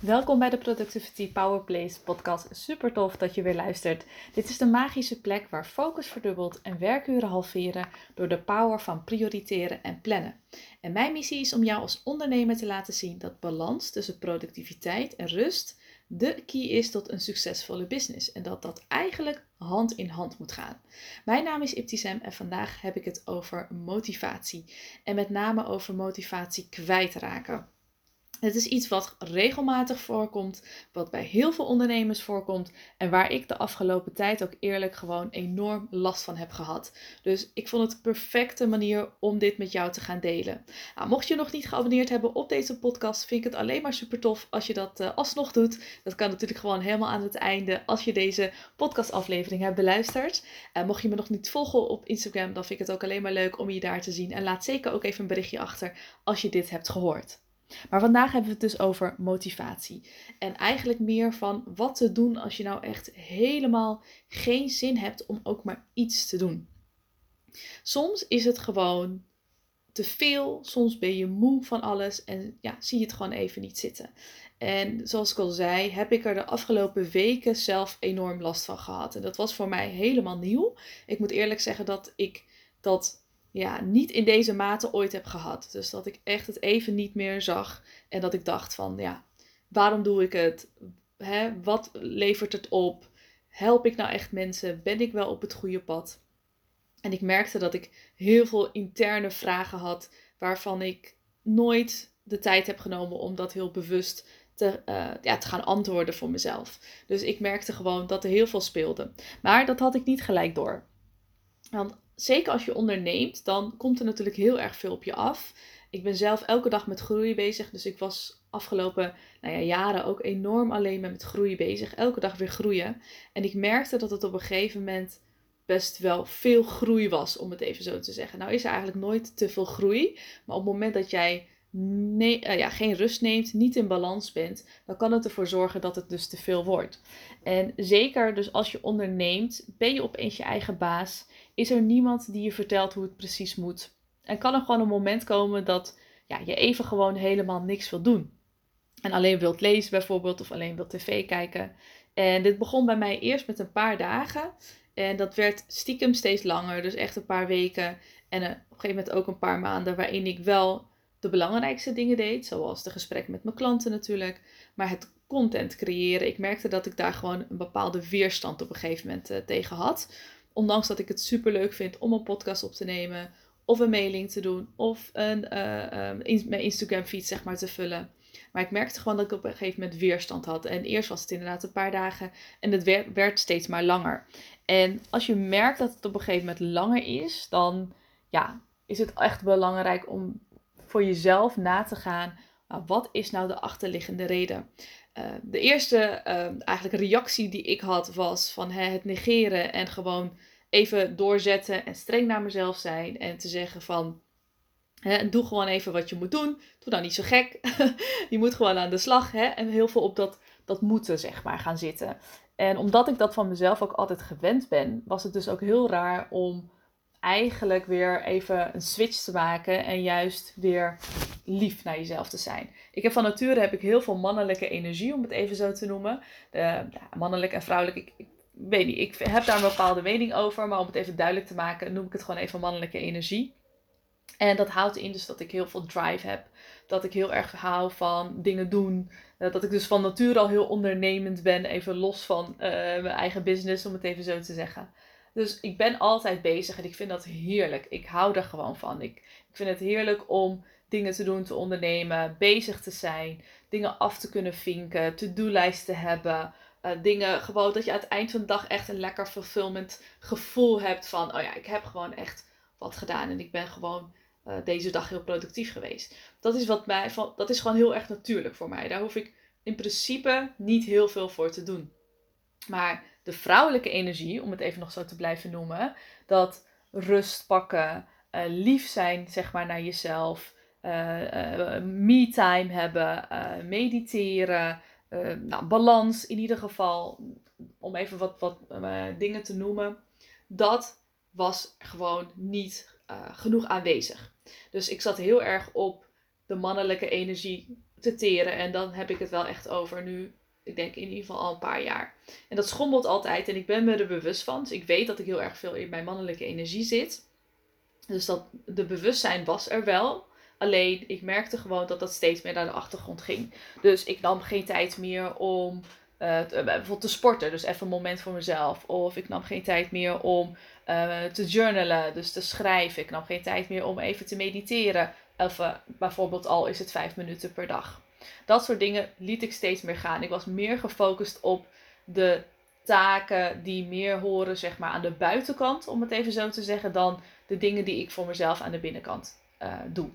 Welkom bij de Productivity Powerplace podcast. Super tof dat je weer luistert. Dit is de magische plek waar focus verdubbelt en werkuren halveren door de power van prioriteren en plannen. En mijn missie is om jou als ondernemer te laten zien dat balans tussen productiviteit en rust de key is tot een succesvolle business en dat dat eigenlijk hand in hand moet gaan. Mijn naam is Iptisem en vandaag heb ik het over motivatie en met name over motivatie kwijtraken. Het is iets wat regelmatig voorkomt, wat bij heel veel ondernemers voorkomt en waar ik de afgelopen tijd ook eerlijk gewoon enorm last van heb gehad. Dus ik vond het de perfecte manier om dit met jou te gaan delen. Nou, mocht je nog niet geabonneerd hebben op deze podcast, vind ik het alleen maar super tof als je dat uh, alsnog doet. Dat kan natuurlijk gewoon helemaal aan het einde als je deze podcastaflevering hebt beluisterd. Uh, mocht je me nog niet volgen op Instagram, dan vind ik het ook alleen maar leuk om je daar te zien. En laat zeker ook even een berichtje achter als je dit hebt gehoord. Maar vandaag hebben we het dus over motivatie. En eigenlijk meer van wat te doen als je nou echt helemaal geen zin hebt om ook maar iets te doen. Soms is het gewoon te veel, soms ben je moe van alles en ja, zie je het gewoon even niet zitten. En zoals ik al zei, heb ik er de afgelopen weken zelf enorm last van gehad. En dat was voor mij helemaal nieuw. Ik moet eerlijk zeggen dat ik dat ja, niet in deze mate ooit heb gehad. Dus dat ik echt het even niet meer zag. En dat ik dacht van, ja, waarom doe ik het? Hè, wat levert het op? Help ik nou echt mensen? Ben ik wel op het goede pad? En ik merkte dat ik heel veel interne vragen had, waarvan ik nooit de tijd heb genomen om dat heel bewust te, uh, ja, te gaan antwoorden voor mezelf. Dus ik merkte gewoon dat er heel veel speelde. Maar dat had ik niet gelijk door. Want zeker als je onderneemt, dan komt er natuurlijk heel erg veel op je af. Ik ben zelf elke dag met groei bezig. Dus ik was afgelopen nou ja, jaren ook enorm alleen met groei bezig. Elke dag weer groeien. En ik merkte dat het op een gegeven moment best wel veel groei was, om het even zo te zeggen. Nou is er eigenlijk nooit te veel groei. Maar op het moment dat jij nee, uh, ja, geen rust neemt, niet in balans bent, dan kan het ervoor zorgen dat het dus te veel wordt. En zeker dus als je onderneemt, ben je opeens je eigen baas is er niemand die je vertelt hoe het precies moet. En kan er gewoon een moment komen dat ja, je even gewoon helemaal niks wil doen. En alleen wilt lezen bijvoorbeeld, of alleen wilt tv kijken. En dit begon bij mij eerst met een paar dagen. En dat werd stiekem steeds langer, dus echt een paar weken. En op een gegeven moment ook een paar maanden waarin ik wel de belangrijkste dingen deed. Zoals de gesprekken met mijn klanten natuurlijk. Maar het content creëren. Ik merkte dat ik daar gewoon een bepaalde weerstand op een gegeven moment uh, tegen had. Ondanks dat ik het super leuk vind om een podcast op te nemen, of een mailing te doen, of een, uh, mijn Instagram feed zeg maar te vullen. Maar ik merkte gewoon dat ik op een gegeven moment weerstand had. En eerst was het inderdaad een paar dagen en het werd, werd steeds maar langer. En als je merkt dat het op een gegeven moment langer is, dan ja, is het echt belangrijk om voor jezelf na te gaan. Nou, wat is nou de achterliggende reden? Uh, de eerste uh, eigenlijk reactie die ik had was van hè, het negeren en gewoon even doorzetten en streng naar mezelf zijn. En te zeggen van, hè, doe gewoon even wat je moet doen. Doe dan niet zo gek. je moet gewoon aan de slag. Hè, en heel veel op dat, dat moeten, zeg maar, gaan zitten. En omdat ik dat van mezelf ook altijd gewend ben, was het dus ook heel raar om eigenlijk weer even een switch te maken en juist weer lief naar jezelf te zijn. Ik heb van nature heb ik heel veel mannelijke energie, om het even zo te noemen. Ja, mannelijk en vrouwelijk. ik weet niet, ik heb daar een bepaalde mening over, maar om het even duidelijk te maken, noem ik het gewoon even mannelijke energie. En dat houdt in dus dat ik heel veel drive heb. Dat ik heel erg hou van dingen doen. Eh, dat ik dus van nature al heel ondernemend ben. Even los van uh, mijn eigen business, om het even zo te zeggen. Dus ik ben altijd bezig en ik vind dat heerlijk. Ik hou er gewoon van. Ik, vind het heerlijk om dingen te doen, te ondernemen, bezig te zijn, dingen af te kunnen vinken, to-do-lijsten te hebben. Uh, dingen gewoon dat je aan het eind van de dag echt een lekker fulfillment gevoel hebt van, oh ja, ik heb gewoon echt wat gedaan en ik ben gewoon uh, deze dag heel productief geweest. Dat is, wat mij, van, dat is gewoon heel erg natuurlijk voor mij. Daar hoef ik in principe niet heel veel voor te doen. Maar de vrouwelijke energie, om het even nog zo te blijven noemen, dat rust pakken, uh, lief zijn, zeg maar, naar jezelf, me-time hebben, mediteren, uh, nou, balans in ieder geval, om even wat, wat uh, dingen te noemen, dat was gewoon niet uh, genoeg aanwezig. Dus ik zat heel erg op de mannelijke energie te teren. En dan heb ik het wel echt over nu, ik denk in ieder geval al een paar jaar. En dat schommelt altijd en ik ben me er bewust van. Dus ik weet dat ik heel erg veel in mijn mannelijke energie zit. Dus dat de bewustzijn was er wel. Alleen ik merkte gewoon dat dat steeds meer naar de achtergrond ging. Dus ik nam geen tijd meer om uh, bijvoorbeeld te sporten. Dus even een moment voor mezelf. Of ik nam geen tijd meer om uh, te journalen. Dus te schrijven. Ik nam geen tijd meer om even te mediteren. Of bijvoorbeeld al is het vijf minuten per dag. Dat soort dingen liet ik steeds meer gaan. Ik was meer gefocust op de taken die meer horen zeg maar, aan de buitenkant, om het even zo te zeggen, dan de dingen die ik voor mezelf aan de binnenkant uh, doe.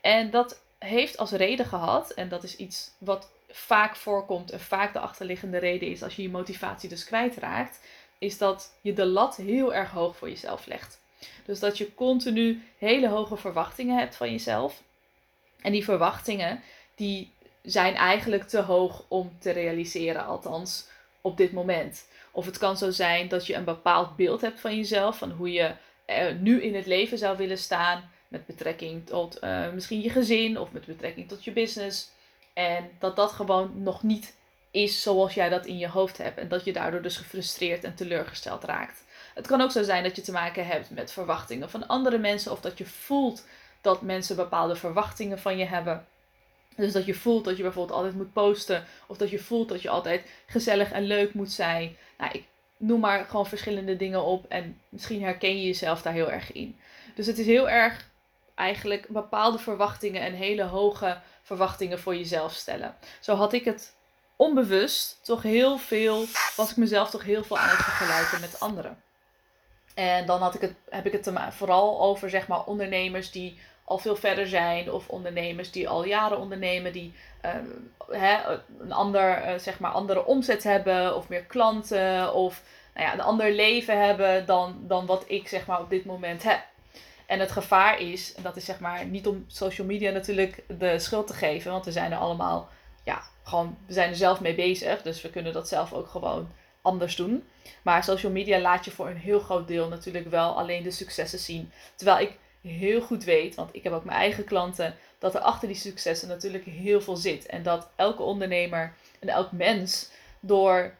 En dat heeft als reden gehad, en dat is iets wat vaak voorkomt en vaak de achterliggende reden is als je je motivatie dus kwijtraakt, is dat je de lat heel erg hoog voor jezelf legt. Dus dat je continu hele hoge verwachtingen hebt van jezelf. En die verwachtingen, die zijn eigenlijk te hoog om te realiseren, althans op dit moment. Of het kan zo zijn dat je een bepaald beeld hebt van jezelf, van hoe je nu in het leven zou willen staan, met betrekking tot uh, misschien je gezin of met betrekking tot je business. En dat dat gewoon nog niet is zoals jij dat in je hoofd hebt. En dat je daardoor dus gefrustreerd en teleurgesteld raakt. Het kan ook zo zijn dat je te maken hebt met verwachtingen van andere mensen. Of dat je voelt dat mensen bepaalde verwachtingen van je hebben. Dus dat je voelt dat je bijvoorbeeld altijd moet posten. Of dat je voelt dat je altijd gezellig en leuk moet zijn. Nou, ik noem maar gewoon verschillende dingen op. En misschien herken je jezelf daar heel erg in. Dus het is heel erg eigenlijk bepaalde verwachtingen en hele hoge verwachtingen voor jezelf stellen. Zo had ik het onbewust toch heel veel, was ik mezelf toch heel veel aan het vergelijken met anderen. En dan had ik het, heb ik het vooral over zeg maar ondernemers die al veel verder zijn of ondernemers die al jaren ondernemen, die ehm, een ander, uh, zeg maar andere omzet hebben of meer klanten of nou ja, een ander leven hebben dan, dan wat ik zeg maar op dit moment heb. En het gevaar is, en dat is zeg maar niet om social media natuurlijk de schuld te geven, want we zijn er allemaal, ja, gewoon, we zijn er zelf mee bezig, dus we kunnen dat zelf ook gewoon anders doen. Maar social media laat je voor een heel groot deel natuurlijk wel alleen de successen zien. Terwijl ik heel goed weet, want ik heb ook mijn eigen klanten, dat er achter die successen natuurlijk heel veel zit. En dat elke ondernemer en elk mens door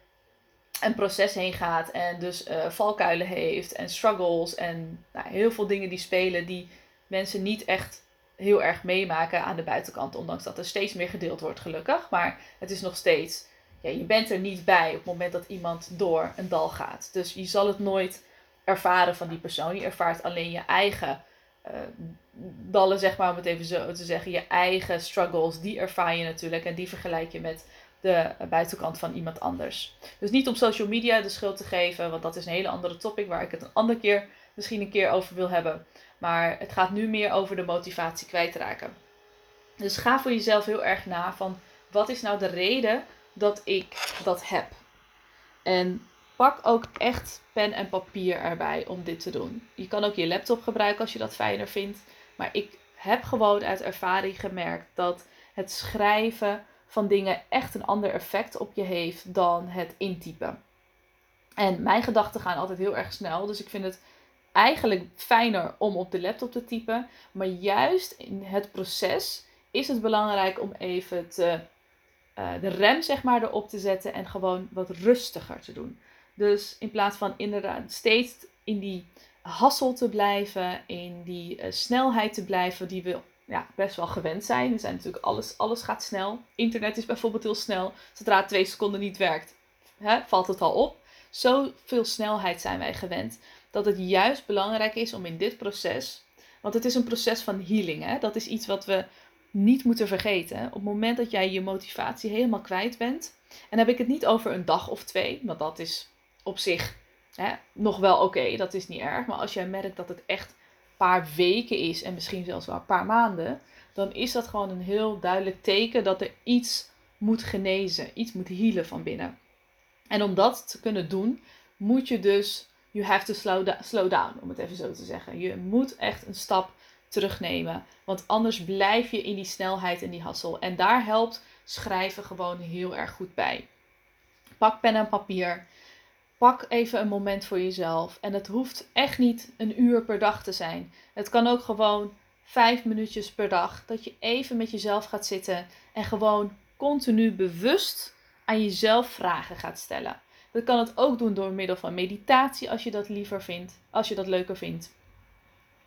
een proces heen gaat en dus uh, valkuilen heeft en struggles en nou, heel veel dingen die spelen die mensen niet echt heel erg meemaken aan de buitenkant. Ondanks dat er steeds meer gedeeld wordt, gelukkig. Maar het is nog steeds, ja, je bent er niet bij op het moment dat iemand door een dal gaat. Dus je zal het nooit ervaren van die persoon. Je ervaart alleen je eigen uh, dallen, zeg maar, om het even zo te zeggen. Je eigen struggles, die ervaar je natuurlijk en die vergelijk je met de buitenkant van iemand anders. Dus niet om social media de schuld te geven, want dat is een hele andere topic waar ik het een andere keer misschien een keer over wil hebben. Maar het gaat nu meer over de motivatie kwijtraken. Dus ga voor jezelf heel erg na van wat is nou de reden dat ik dat heb. En pak ook echt pen en papier erbij om dit te doen. Je kan ook je laptop gebruiken als je dat fijner vindt. Maar ik heb gewoon uit ervaring gemerkt dat het schrijven van dingen echt een ander effect op je heeft dan het intypen. En mijn gedachten gaan altijd heel erg snel. Dus ik vind het eigenlijk fijner om op de laptop te typen. Maar juist in het proces is het belangrijk om even te, uh, de rem zeg maar erop te zetten en gewoon wat rustiger te doen. Dus in plaats van inderdaad steeds in die hassel te blijven, in die uh, snelheid te blijven die we ja, best wel gewend zijn. We zijn natuurlijk alles, alles gaat snel. Internet is bijvoorbeeld heel snel. Zodra twee seconden niet werkt, hè, valt het al op. Zoveel snelheid zijn wij gewend. Dat het juist belangrijk is om in dit proces. Want het is een proces van healing. Hè? Dat is iets wat we niet moeten vergeten. Op het moment dat jij je motivatie helemaal kwijt bent. En dan heb ik het niet over een dag of twee. Want dat is op zich hè, nog wel oké. dat is niet erg. Maar als jij merkt dat het echt paar weken is en misschien zelfs wel een paar maanden, dan is dat gewoon een heel duidelijk teken dat er iets moet genezen, iets moet healen van binnen. En om dat te kunnen doen, moet je dus, you have to slow, slow down, om het even zo te zeggen. Je moet echt een stap terugnemen, want anders blijf je in die snelheid en die hassel. En daar helpt schrijven gewoon heel erg goed bij. Pak pen en papier Pak even een moment voor jezelf. En het hoeft echt niet een uur per dag te zijn. Het kan ook gewoon vijf minuutjes per dag. Dat je even met jezelf gaat zitten en gewoon continu bewust aan jezelf vragen gaat stellen. Dat kan het ook doen door middel van meditatie als je dat liever vindt, als je dat leuker vindt.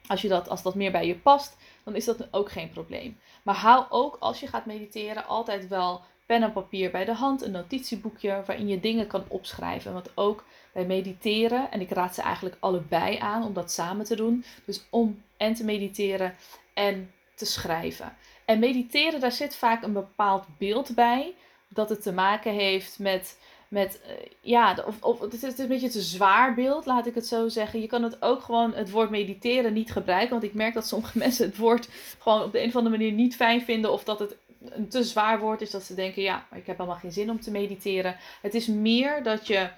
Als, je dat, als dat meer bij je past, dan is dat ook geen probleem. Maar hou ook als je gaat mediteren altijd wel pen en papier bij de hand, een notitieboekje waarin je dingen kan opschrijven. Want ook bij mediteren, en ik raad ze eigenlijk allebei aan om dat samen te doen. Dus om en te mediteren en te schrijven. En mediteren, daar zit vaak een bepaald beeld bij, dat het te maken heeft met met, uh, ja, of, of het, is, het is een beetje te zwaar beeld, laat ik het zo zeggen. Je kan het ook gewoon het woord mediteren niet gebruiken. Want ik merk dat sommige mensen het woord gewoon op de een of andere manier niet fijn vinden. Of dat het een te zwaar woord is dat ze denken, ja, ik heb helemaal geen zin om te mediteren. Het is meer dat je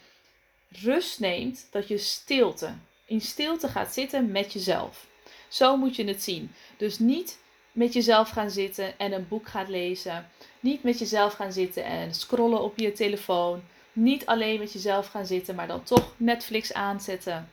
rust neemt, dat je stilte, in stilte gaat zitten met jezelf. Zo moet je het zien. Dus niet met jezelf gaan zitten en een boek gaat lezen. Niet met jezelf gaan zitten en scrollen op je telefoon niet alleen met jezelf gaan zitten, maar dan toch Netflix aanzetten.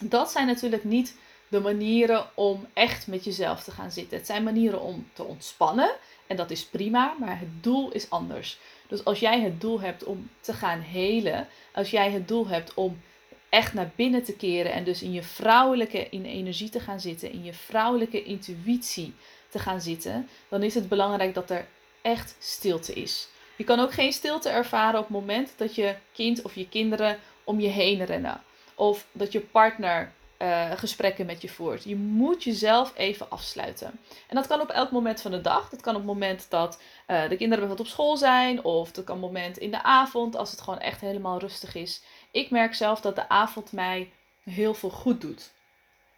Dat zijn natuurlijk niet de manieren om echt met jezelf te gaan zitten. Het zijn manieren om te ontspannen en dat is prima, maar het doel is anders. Dus als jij het doel hebt om te gaan helen, als jij het doel hebt om echt naar binnen te keren en dus in je vrouwelijke in energie te gaan zitten, in je vrouwelijke intuïtie te gaan zitten, dan is het belangrijk dat er echt stilte is. Je kan ook geen stilte ervaren op het moment dat je kind of je kinderen om je heen rennen. Of dat je partner uh, gesprekken met je voert. Je moet jezelf even afsluiten. En dat kan op elk moment van de dag. Dat kan op het moment dat uh, de kinderen bijvoorbeeld op school zijn. Of dat kan op het moment in de avond, als het gewoon echt helemaal rustig is. Ik merk zelf dat de avond mij heel veel goed doet.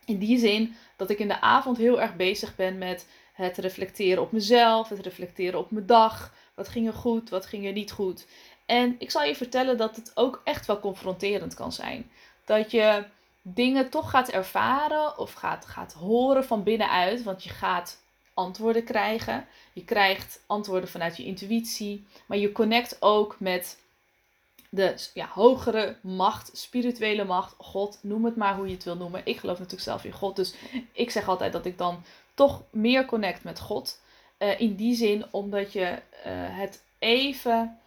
In die zin dat ik in de avond heel erg bezig ben met het reflecteren op mezelf, het reflecteren op mijn dag. Wat ging er goed, wat ging er niet goed. En ik zal je vertellen dat het ook echt wel confronterend kan zijn. Dat je dingen toch gaat ervaren of gaat, gaat horen van binnenuit. Want je gaat antwoorden krijgen. Je krijgt antwoorden vanuit je intuïtie. Maar je connect ook met de ja, hogere macht, spirituele macht, God, noem het maar hoe je het wil noemen. Ik geloof natuurlijk zelf in God, dus ik zeg altijd dat ik dan toch meer connect met God. Uh, in die zin omdat je uh, het even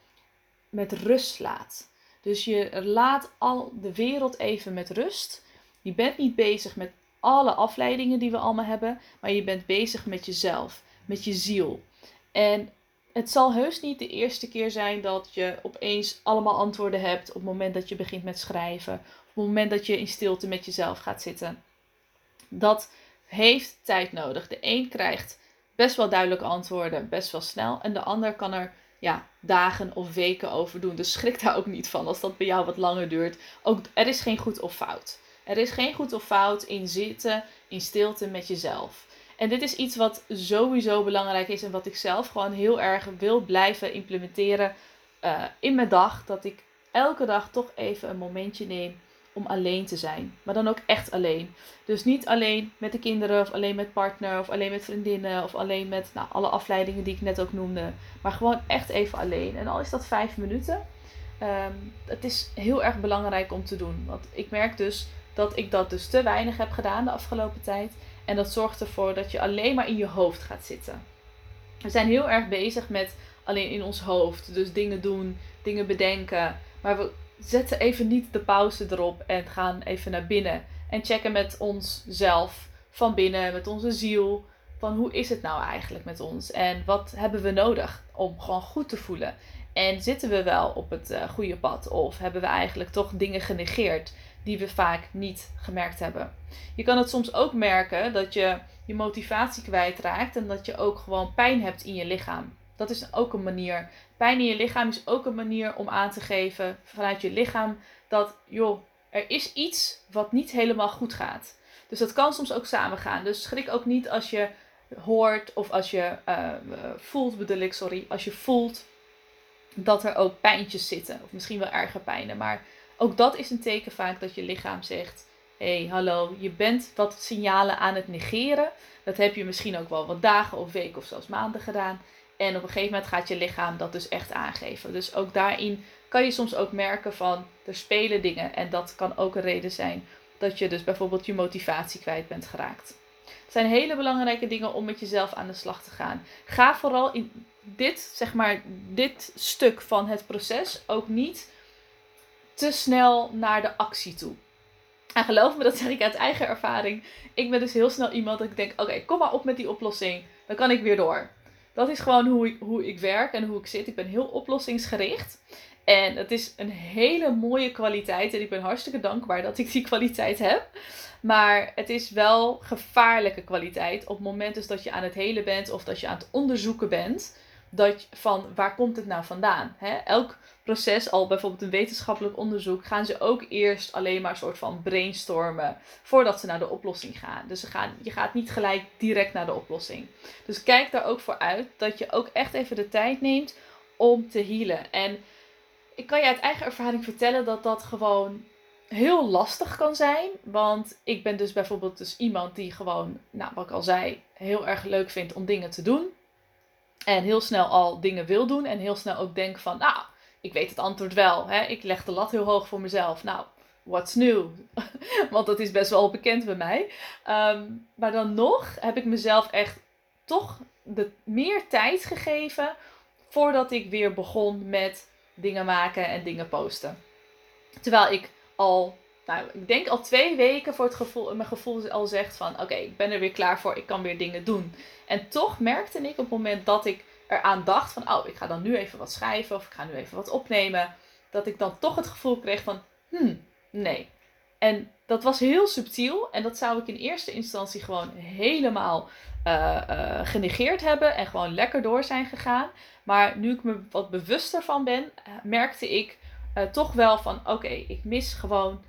met rust laat. Dus je laat al de wereld even met rust. Je bent niet bezig met alle afleidingen die we allemaal hebben, maar je bent bezig met jezelf, met je ziel. En het zal heus niet de eerste keer zijn dat je opeens allemaal antwoorden hebt op het moment dat je begint met schrijven, op het moment dat je in stilte met jezelf gaat zitten. Dat heeft tijd nodig. De een krijgt best wel duidelijke antwoorden, best wel snel. En de ander kan er ja, dagen of weken over doen. Dus schrik daar ook niet van als dat bij jou wat langer duurt. Ook, er is geen goed of fout. Er is geen goed of fout in zitten, in stilte met jezelf. En dit is iets wat sowieso belangrijk is en wat ik zelf gewoon heel erg wil blijven implementeren uh, in mijn dag. Dat ik elke dag toch even een momentje neem om alleen te zijn. Maar dan ook echt alleen. Dus niet alleen met de kinderen, of alleen met partner, of alleen met vriendinnen, of alleen met nou, alle afleidingen die ik net ook noemde. Maar gewoon echt even alleen. En al is dat vijf minuten. Um, het is heel erg belangrijk om te doen. Want ik merk dus dat ik dat dus te weinig heb gedaan de afgelopen tijd. En dat zorgt ervoor dat je alleen maar in je hoofd gaat zitten. We zijn heel erg bezig met alleen in ons hoofd. Dus dingen doen, dingen bedenken. Maar we zetten even niet de pauze erop en gaan even naar binnen. En checken met onszelf van binnen, met onze ziel. Van hoe is het nou eigenlijk met ons? En wat hebben we nodig om gewoon goed te voelen? En zitten we wel op het uh, goede pad? Of hebben we eigenlijk toch dingen genegeerd die we vaak niet gemerkt hebben? Je kan het soms ook merken dat je je motivatie kwijtraakt en dat je ook gewoon pijn hebt in je lichaam. Dat is ook een manier. Pijn in je lichaam is ook een manier om aan te geven vanuit je lichaam dat, joh, er is iets wat niet helemaal goed gaat. Dus dat kan soms ook samengaan. Dus schrik ook niet als je hoort of als je uh, voelt, bedoel ik, sorry, als je voelt dat er ook pijntjes zitten. Of misschien wel erge pijnen. Maar ook dat is een teken vaak dat je lichaam zegt: hé, hey, hallo, je bent wat signalen aan het negeren. Dat heb je misschien ook wel wat dagen of weken of zelfs maanden gedaan. En op een gegeven moment gaat je lichaam dat dus echt aangeven. Dus ook daarin kan je soms ook merken van er spelen dingen. En dat kan ook een reden zijn dat je dus bijvoorbeeld je motivatie kwijt bent geraakt. Het zijn hele belangrijke dingen om met jezelf aan de slag te gaan. Ga vooral in dit, zeg maar, dit stuk van het proces ook niet te snel naar de actie toe. En geloof me, dat zeg ik uit eigen ervaring. Ik ben dus heel snel iemand dat ik denk: oké, kom maar op met die oplossing. Dan kan ik weer door. Dat is gewoon hoe ik, hoe ik werk en hoe ik zit. Ik ben heel oplossingsgericht. En het is een hele mooie kwaliteit. En ik ben hartstikke dankbaar dat ik die kwaliteit heb. Maar het is wel gevaarlijke kwaliteit. Op het moment dus dat je aan het helen bent of dat je aan het onderzoeken bent. Dat van waar komt het nou vandaan? Elk proces, al bijvoorbeeld een wetenschappelijk onderzoek, gaan ze ook eerst alleen maar een soort van brainstormen voordat ze naar de oplossing gaan. Dus ze gaan, je gaat niet gelijk direct naar de oplossing. Dus kijk daar ook voor uit dat je ook echt even de tijd neemt om te healen. En ik kan je uit eigen ervaring vertellen dat dat gewoon heel lastig kan zijn. Want ik ben dus bijvoorbeeld dus iemand die gewoon, nou wat ik al zei, heel erg leuk vindt om dingen te doen. En heel snel al dingen wil doen. En heel snel ook denk van, nou, ik weet het antwoord wel. Hè? Ik leg de lat heel hoog voor mezelf. Nou, what's new? Want dat is best wel bekend bij mij. Ehm, maar dan nog heb ik mezelf echt toch de, meer tijd gegeven voordat ik weer begon met dingen maken en dingen posten. Terwijl ik al, nou, ik denk al twee weken voor het gevoel, mijn gevoel al zegt van, oké, ik ben er weer klaar voor, ik kan weer dingen doen. En toch merkte ik op het moment dat ik eraan dacht van, oh, ik ga dan nu even wat schrijven of ik ga nu even wat opnemen, dat ik dan toch het gevoel kreeg van, hmm, nee. En dat was heel subtiel en dat zou ik in eerste instantie gewoon helemaal uh, genegeerd hebben en gewoon lekker door zijn gegaan. Maar nu ik me wat bewuster van ben, eh, merkte ik toch wel van, oké, ik mis gewoon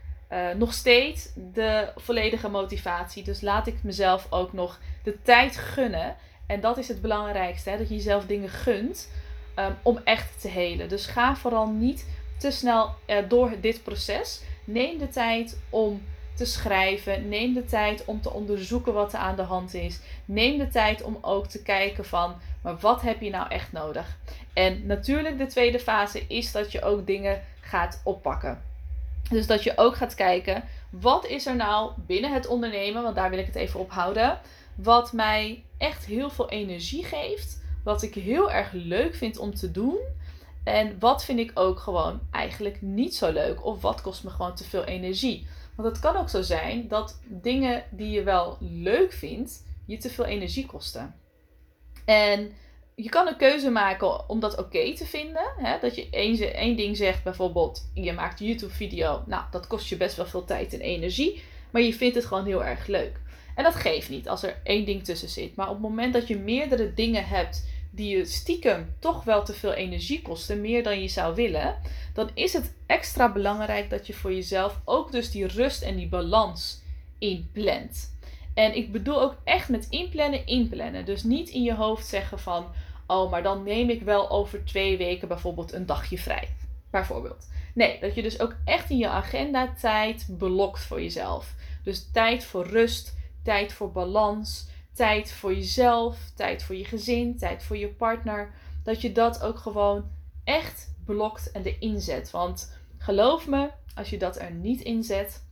nog steeds de volledige motivatie. Dus laat ik mezelf ook nog de tijd gunnen en dat is het belangrijkste, hè? dat je jezelf dingen gunt um, om echt te helen. Dus ga vooral niet te snel uh, door dit proces. Neem de tijd om te schrijven. Neem de tijd om te onderzoeken wat er aan de hand is. Neem de tijd om ook te kijken van, maar wat heb je nou echt nodig? En natuurlijk de tweede fase is dat je ook dingen gaat oppakken. Dus dat je ook gaat kijken, wat is er nou binnen het ondernemen, want daar wil ik het even op houden, wat mij echt heel veel energie geeft. Wat ik heel erg leuk vind om te doen. En wat vind ik ook gewoon eigenlijk niet zo leuk. Of wat kost me gewoon te veel energie. Want het kan ook zo zijn dat dingen die je wel leuk vindt, je te veel energie kosten. En je kan een keuze maken om dat oké te vinden. Hè? Dat je één, ding zegt, bijvoorbeeld, je maakt YouTube-video. Nou, dat kost je best wel veel tijd en energie. Maar je vindt het gewoon heel erg leuk. En dat geeft niet als er één ding tussen zit. Maar op het moment dat je meerdere dingen hebt die je stiekem toch wel te veel energie kosten, meer dan je zou willen, dan is het extra belangrijk dat je voor jezelf ook dus die rust en die balans inplant. En ik bedoel ook echt met inplannen, inplannen. Dus niet in je hoofd zeggen van, oh, maar dan neem ik wel over twee weken bijvoorbeeld een dagje vrij. Bijvoorbeeld. Nee, dat je dus ook echt in je agenda tijd blokt voor jezelf. Dus tijd voor rust, tijd voor balans, tijd voor jezelf, tijd voor je gezin, tijd voor je partner. Dat je dat ook gewoon echt blokt en erin zet. Want geloof me, als je dat er niet in zet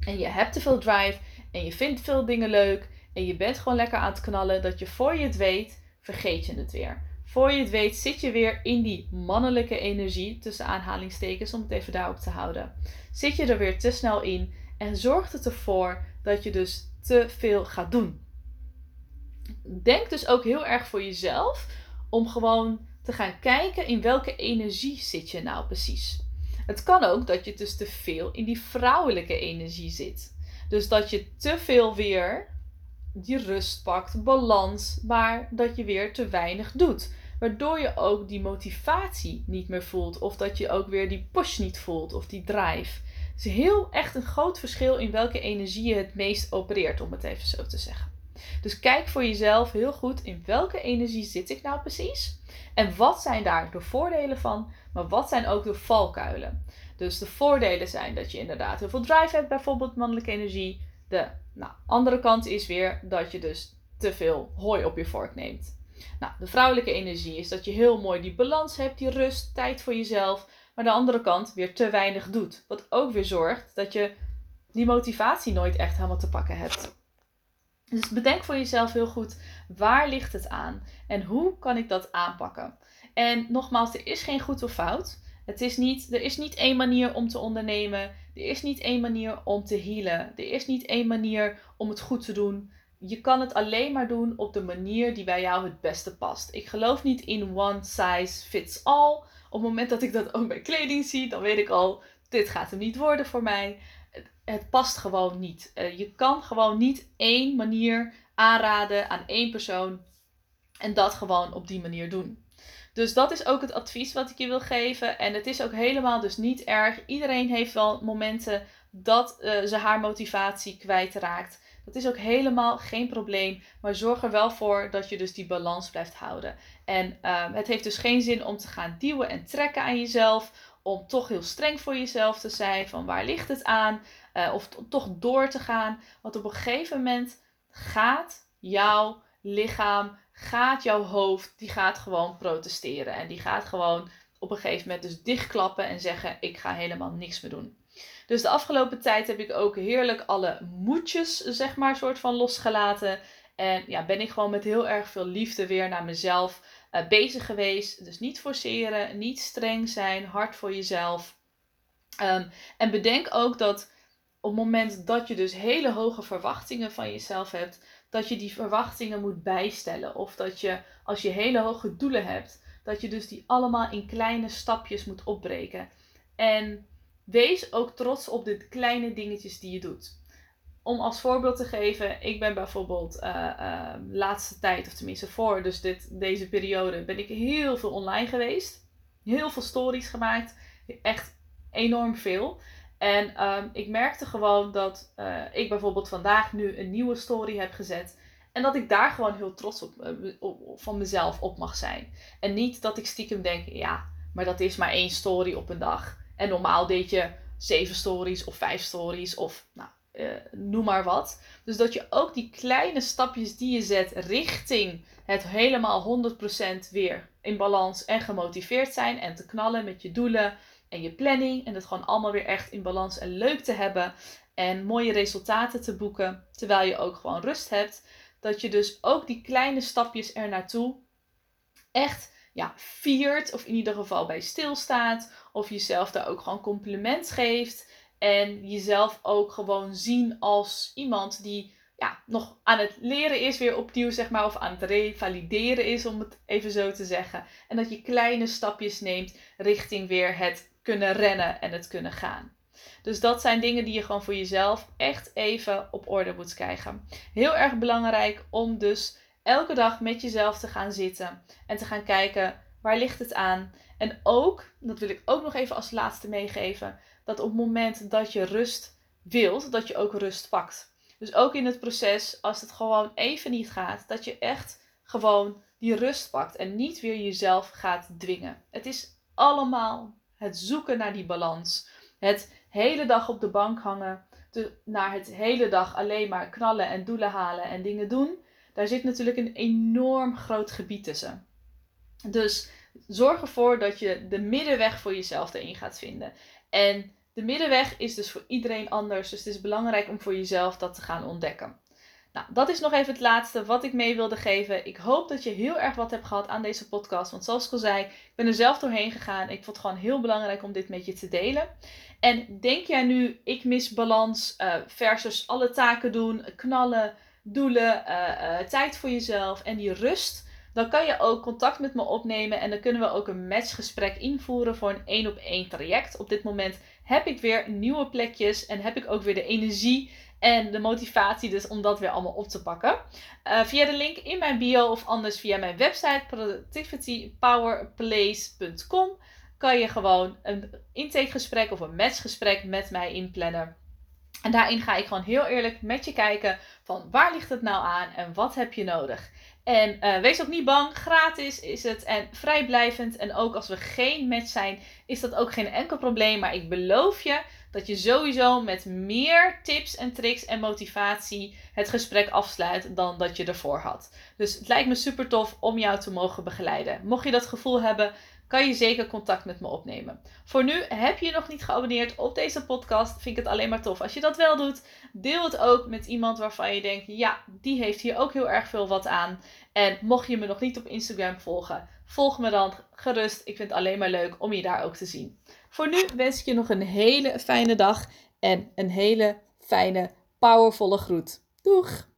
en je hebt te veel drive en je vindt veel dingen leuk en je bent gewoon lekker aan het knallen, dat je voor je het weet, vergeet je het weer. Voor je het weet zit je weer in die mannelijke energie, tussen aanhalingstekens om het even daarop te houden. Zit je er weer te snel in en zorgt het ervoor dat je dus te veel gaat doen. Denk dus ook heel erg voor jezelf om gewoon te gaan kijken in welke energie zit je nou precies. Het kan ook dat je dus te veel in die vrouwelijke energie zit. Dus dat je te veel weer die rust pakt, balans, maar dat je weer te weinig doet. Waardoor je ook die motivatie niet meer voelt. Of dat je ook weer die push niet voelt of die drive. Is heel echt een groot verschil in welke energie je het meest opereert, om het even zo te zeggen. Dus kijk voor jezelf heel goed in welke energie zit ik nou precies. En wat zijn daar de voordelen van, maar wat zijn ook de valkuilen. Dus de voordelen zijn dat je inderdaad heel veel drive hebt, bijvoorbeeld mannelijke energie. De nou, andere kant is weer dat je dus te veel hooi op je vork neemt. Nou, de vrouwelijke energie is dat je heel mooi die balans hebt, die rust, tijd voor jezelf maar de andere kant weer te weinig doet. Wat ook weer zorgt dat je die motivatie nooit echt helemaal te pakken hebt. Dus bedenk voor jezelf heel goed, waar ligt het aan? En hoe kan ik dat aanpakken? En nogmaals, er is geen goed of fout. Het is niet, er is niet één manier om te ondernemen. Er is niet één manier om te healen. Er is niet één manier om het goed te doen. Je kan het alleen maar doen op de manier die bij jou het beste past. Ik geloof niet in one size fits all. Op het moment dat ik dat ook bij kleding zie, dan weet ik al, dit gaat hem niet worden voor mij. Het, past gewoon niet. Uh, je kan gewoon niet één manier aanraden aan één persoon en dat gewoon op die manier doen. Dus dat is ook het advies wat ik je wil geven. En het is ook helemaal dus niet erg. Iedereen heeft wel momenten dat uh, ze haar motivatie kwijtraakt. Dat is ook helemaal geen probleem. Maar zorg er wel voor dat je dus die balans blijft houden. En uh, het heeft dus geen zin om te gaan duwen en trekken aan jezelf. Om toch heel streng voor jezelf te zijn. Van waar ligt het aan? Uh, of toch door te gaan. Want op een gegeven moment gaat jouw lichaam gaat jouw hoofd, die gaat gewoon protesteren. En die gaat gewoon op een gegeven moment dus dichtklappen en zeggen: Ik ga helemaal niks meer doen. Dus de afgelopen tijd heb ik ook heerlijk alle moedjes, zeg maar, soort van losgelaten. En ja, ben ik gewoon met heel erg veel liefde weer naar mezelf uh, bezig geweest. Dus niet forceren, niet streng zijn, hard voor jezelf. Um, en bedenk ook dat op het moment dat je dus hele hoge verwachtingen van jezelf hebt, dat je die verwachtingen moet bijstellen. Of dat je, als je hele hoge doelen hebt, dat je dus die allemaal in kleine stapjes moet opbreken. En wees ook trots op de kleine dingetjes die je doet. Om als voorbeeld te geven, ik ben bijvoorbeeld uh, laatste tijd, of tenminste voor dus dit, deze periode, ben ik heel veel online geweest. Heel veel stories gemaakt. Echt enorm veel. En um, ik merkte gewoon dat uh, ik bijvoorbeeld vandaag nu een nieuwe story heb gezet. En dat ik daar gewoon heel trots op, uh, op, van mezelf op mag zijn. En niet dat ik stiekem denk, ja, maar dat is maar één story op een dag. En normaal deed je zeven stories of vijf stories of nou, uh, noem maar wat. Dus dat je ook die kleine stapjes die je zet richting het helemaal 100% weer in balans en gemotiveerd zijn en te knallen met je doelen en je planning. En het gewoon allemaal weer echt in balans en leuk te hebben. En mooie resultaten te boeken. Terwijl je ook gewoon rust hebt. Dat je dus ook die kleine stapjes er naartoe echt ja, viert. Of in ieder geval bij stilstaat. Of jezelf daar ook gewoon compliment geeft. En jezelf ook gewoon zien als iemand die ja, nog aan het leren is, weer opnieuw, zeg maar, of aan het revalideren is, om het even zo te zeggen. En dat je kleine stapjes neemt richting weer het kunnen rennen en het kunnen gaan. Dus dat zijn dingen die je gewoon voor jezelf echt even op orde moet krijgen. Heel erg belangrijk om dus elke dag met jezelf te gaan zitten en te gaan kijken waar ligt het aan. En ook, dat wil ik ook nog even als laatste meegeven, dat op het moment dat je rust wilt, dat je ook rust pakt. Dus ook in het proces, als het gewoon even niet gaat, dat je echt gewoon die rust pakt en niet weer jezelf gaat dwingen. Het is allemaal het zoeken naar die balans. Het hele dag op de bank hangen. naar het hele dag alleen maar knallen en doelen halen en dingen doen. Daar zit natuurlijk een enorm groot gebied tussen. Dus zorg ervoor dat je de middenweg voor jezelf erin gaat vinden. En de middenweg is dus voor iedereen anders. Dus het is belangrijk om voor jezelf dat te gaan ontdekken. Nou, dat is nog even het laatste wat ik mee wilde geven. Ik hoop dat je heel erg wat hebt gehad aan deze podcast. Want zoals ik al zei, ik ben er zelf doorheen gegaan. Ik vond het gewoon heel belangrijk om dit met je te delen. En denk jij nu, ik mis balans uh, versus alle taken doen, knallen, doelen, uh, uh, tijd voor jezelf en die rust. Dan kan je ook contact met me opnemen en dan kunnen we ook een matchgesprek invoeren voor een één op één traject. Op dit moment heb ik weer nieuwe plekjes en heb ik ook weer de energie en de motivatie dus om dat weer allemaal op te pakken. Uh, via de link in mijn bio of anders via mijn website productivitypowerplace.com kan je gewoon een intakegesprek of een matchgesprek met mij inplannen. En daarin ga ik gewoon heel eerlijk met je kijken van waar ligt het nou aan en wat heb je nodig. En uh, wees ook niet bang, gratis is het en vrijblijvend. En ook als we geen match zijn, is dat ook geen enkel probleem. Maar ik beloof je dat je sowieso met meer tips en tricks en motivatie het gesprek afsluit dan dat je ervoor had. Dus het lijkt me super tof om jou te mogen begeleiden. Mocht je dat gevoel hebben, kan je zeker contact met me opnemen. Voor nu heb je nog niet geabonneerd op deze podcast. Vind ik het alleen maar tof als je dat wel doet. Deel het ook met iemand waarvan je denkt: ja, die heeft hier ook heel erg veel wat aan. En mocht je me nog niet op Instagram volgen, volg me dan gerust. Ik vind het alleen maar leuk om je daar ook te zien. Voor nu wens ik je nog een hele fijne dag en een hele fijne, powervolle groet. Doeg!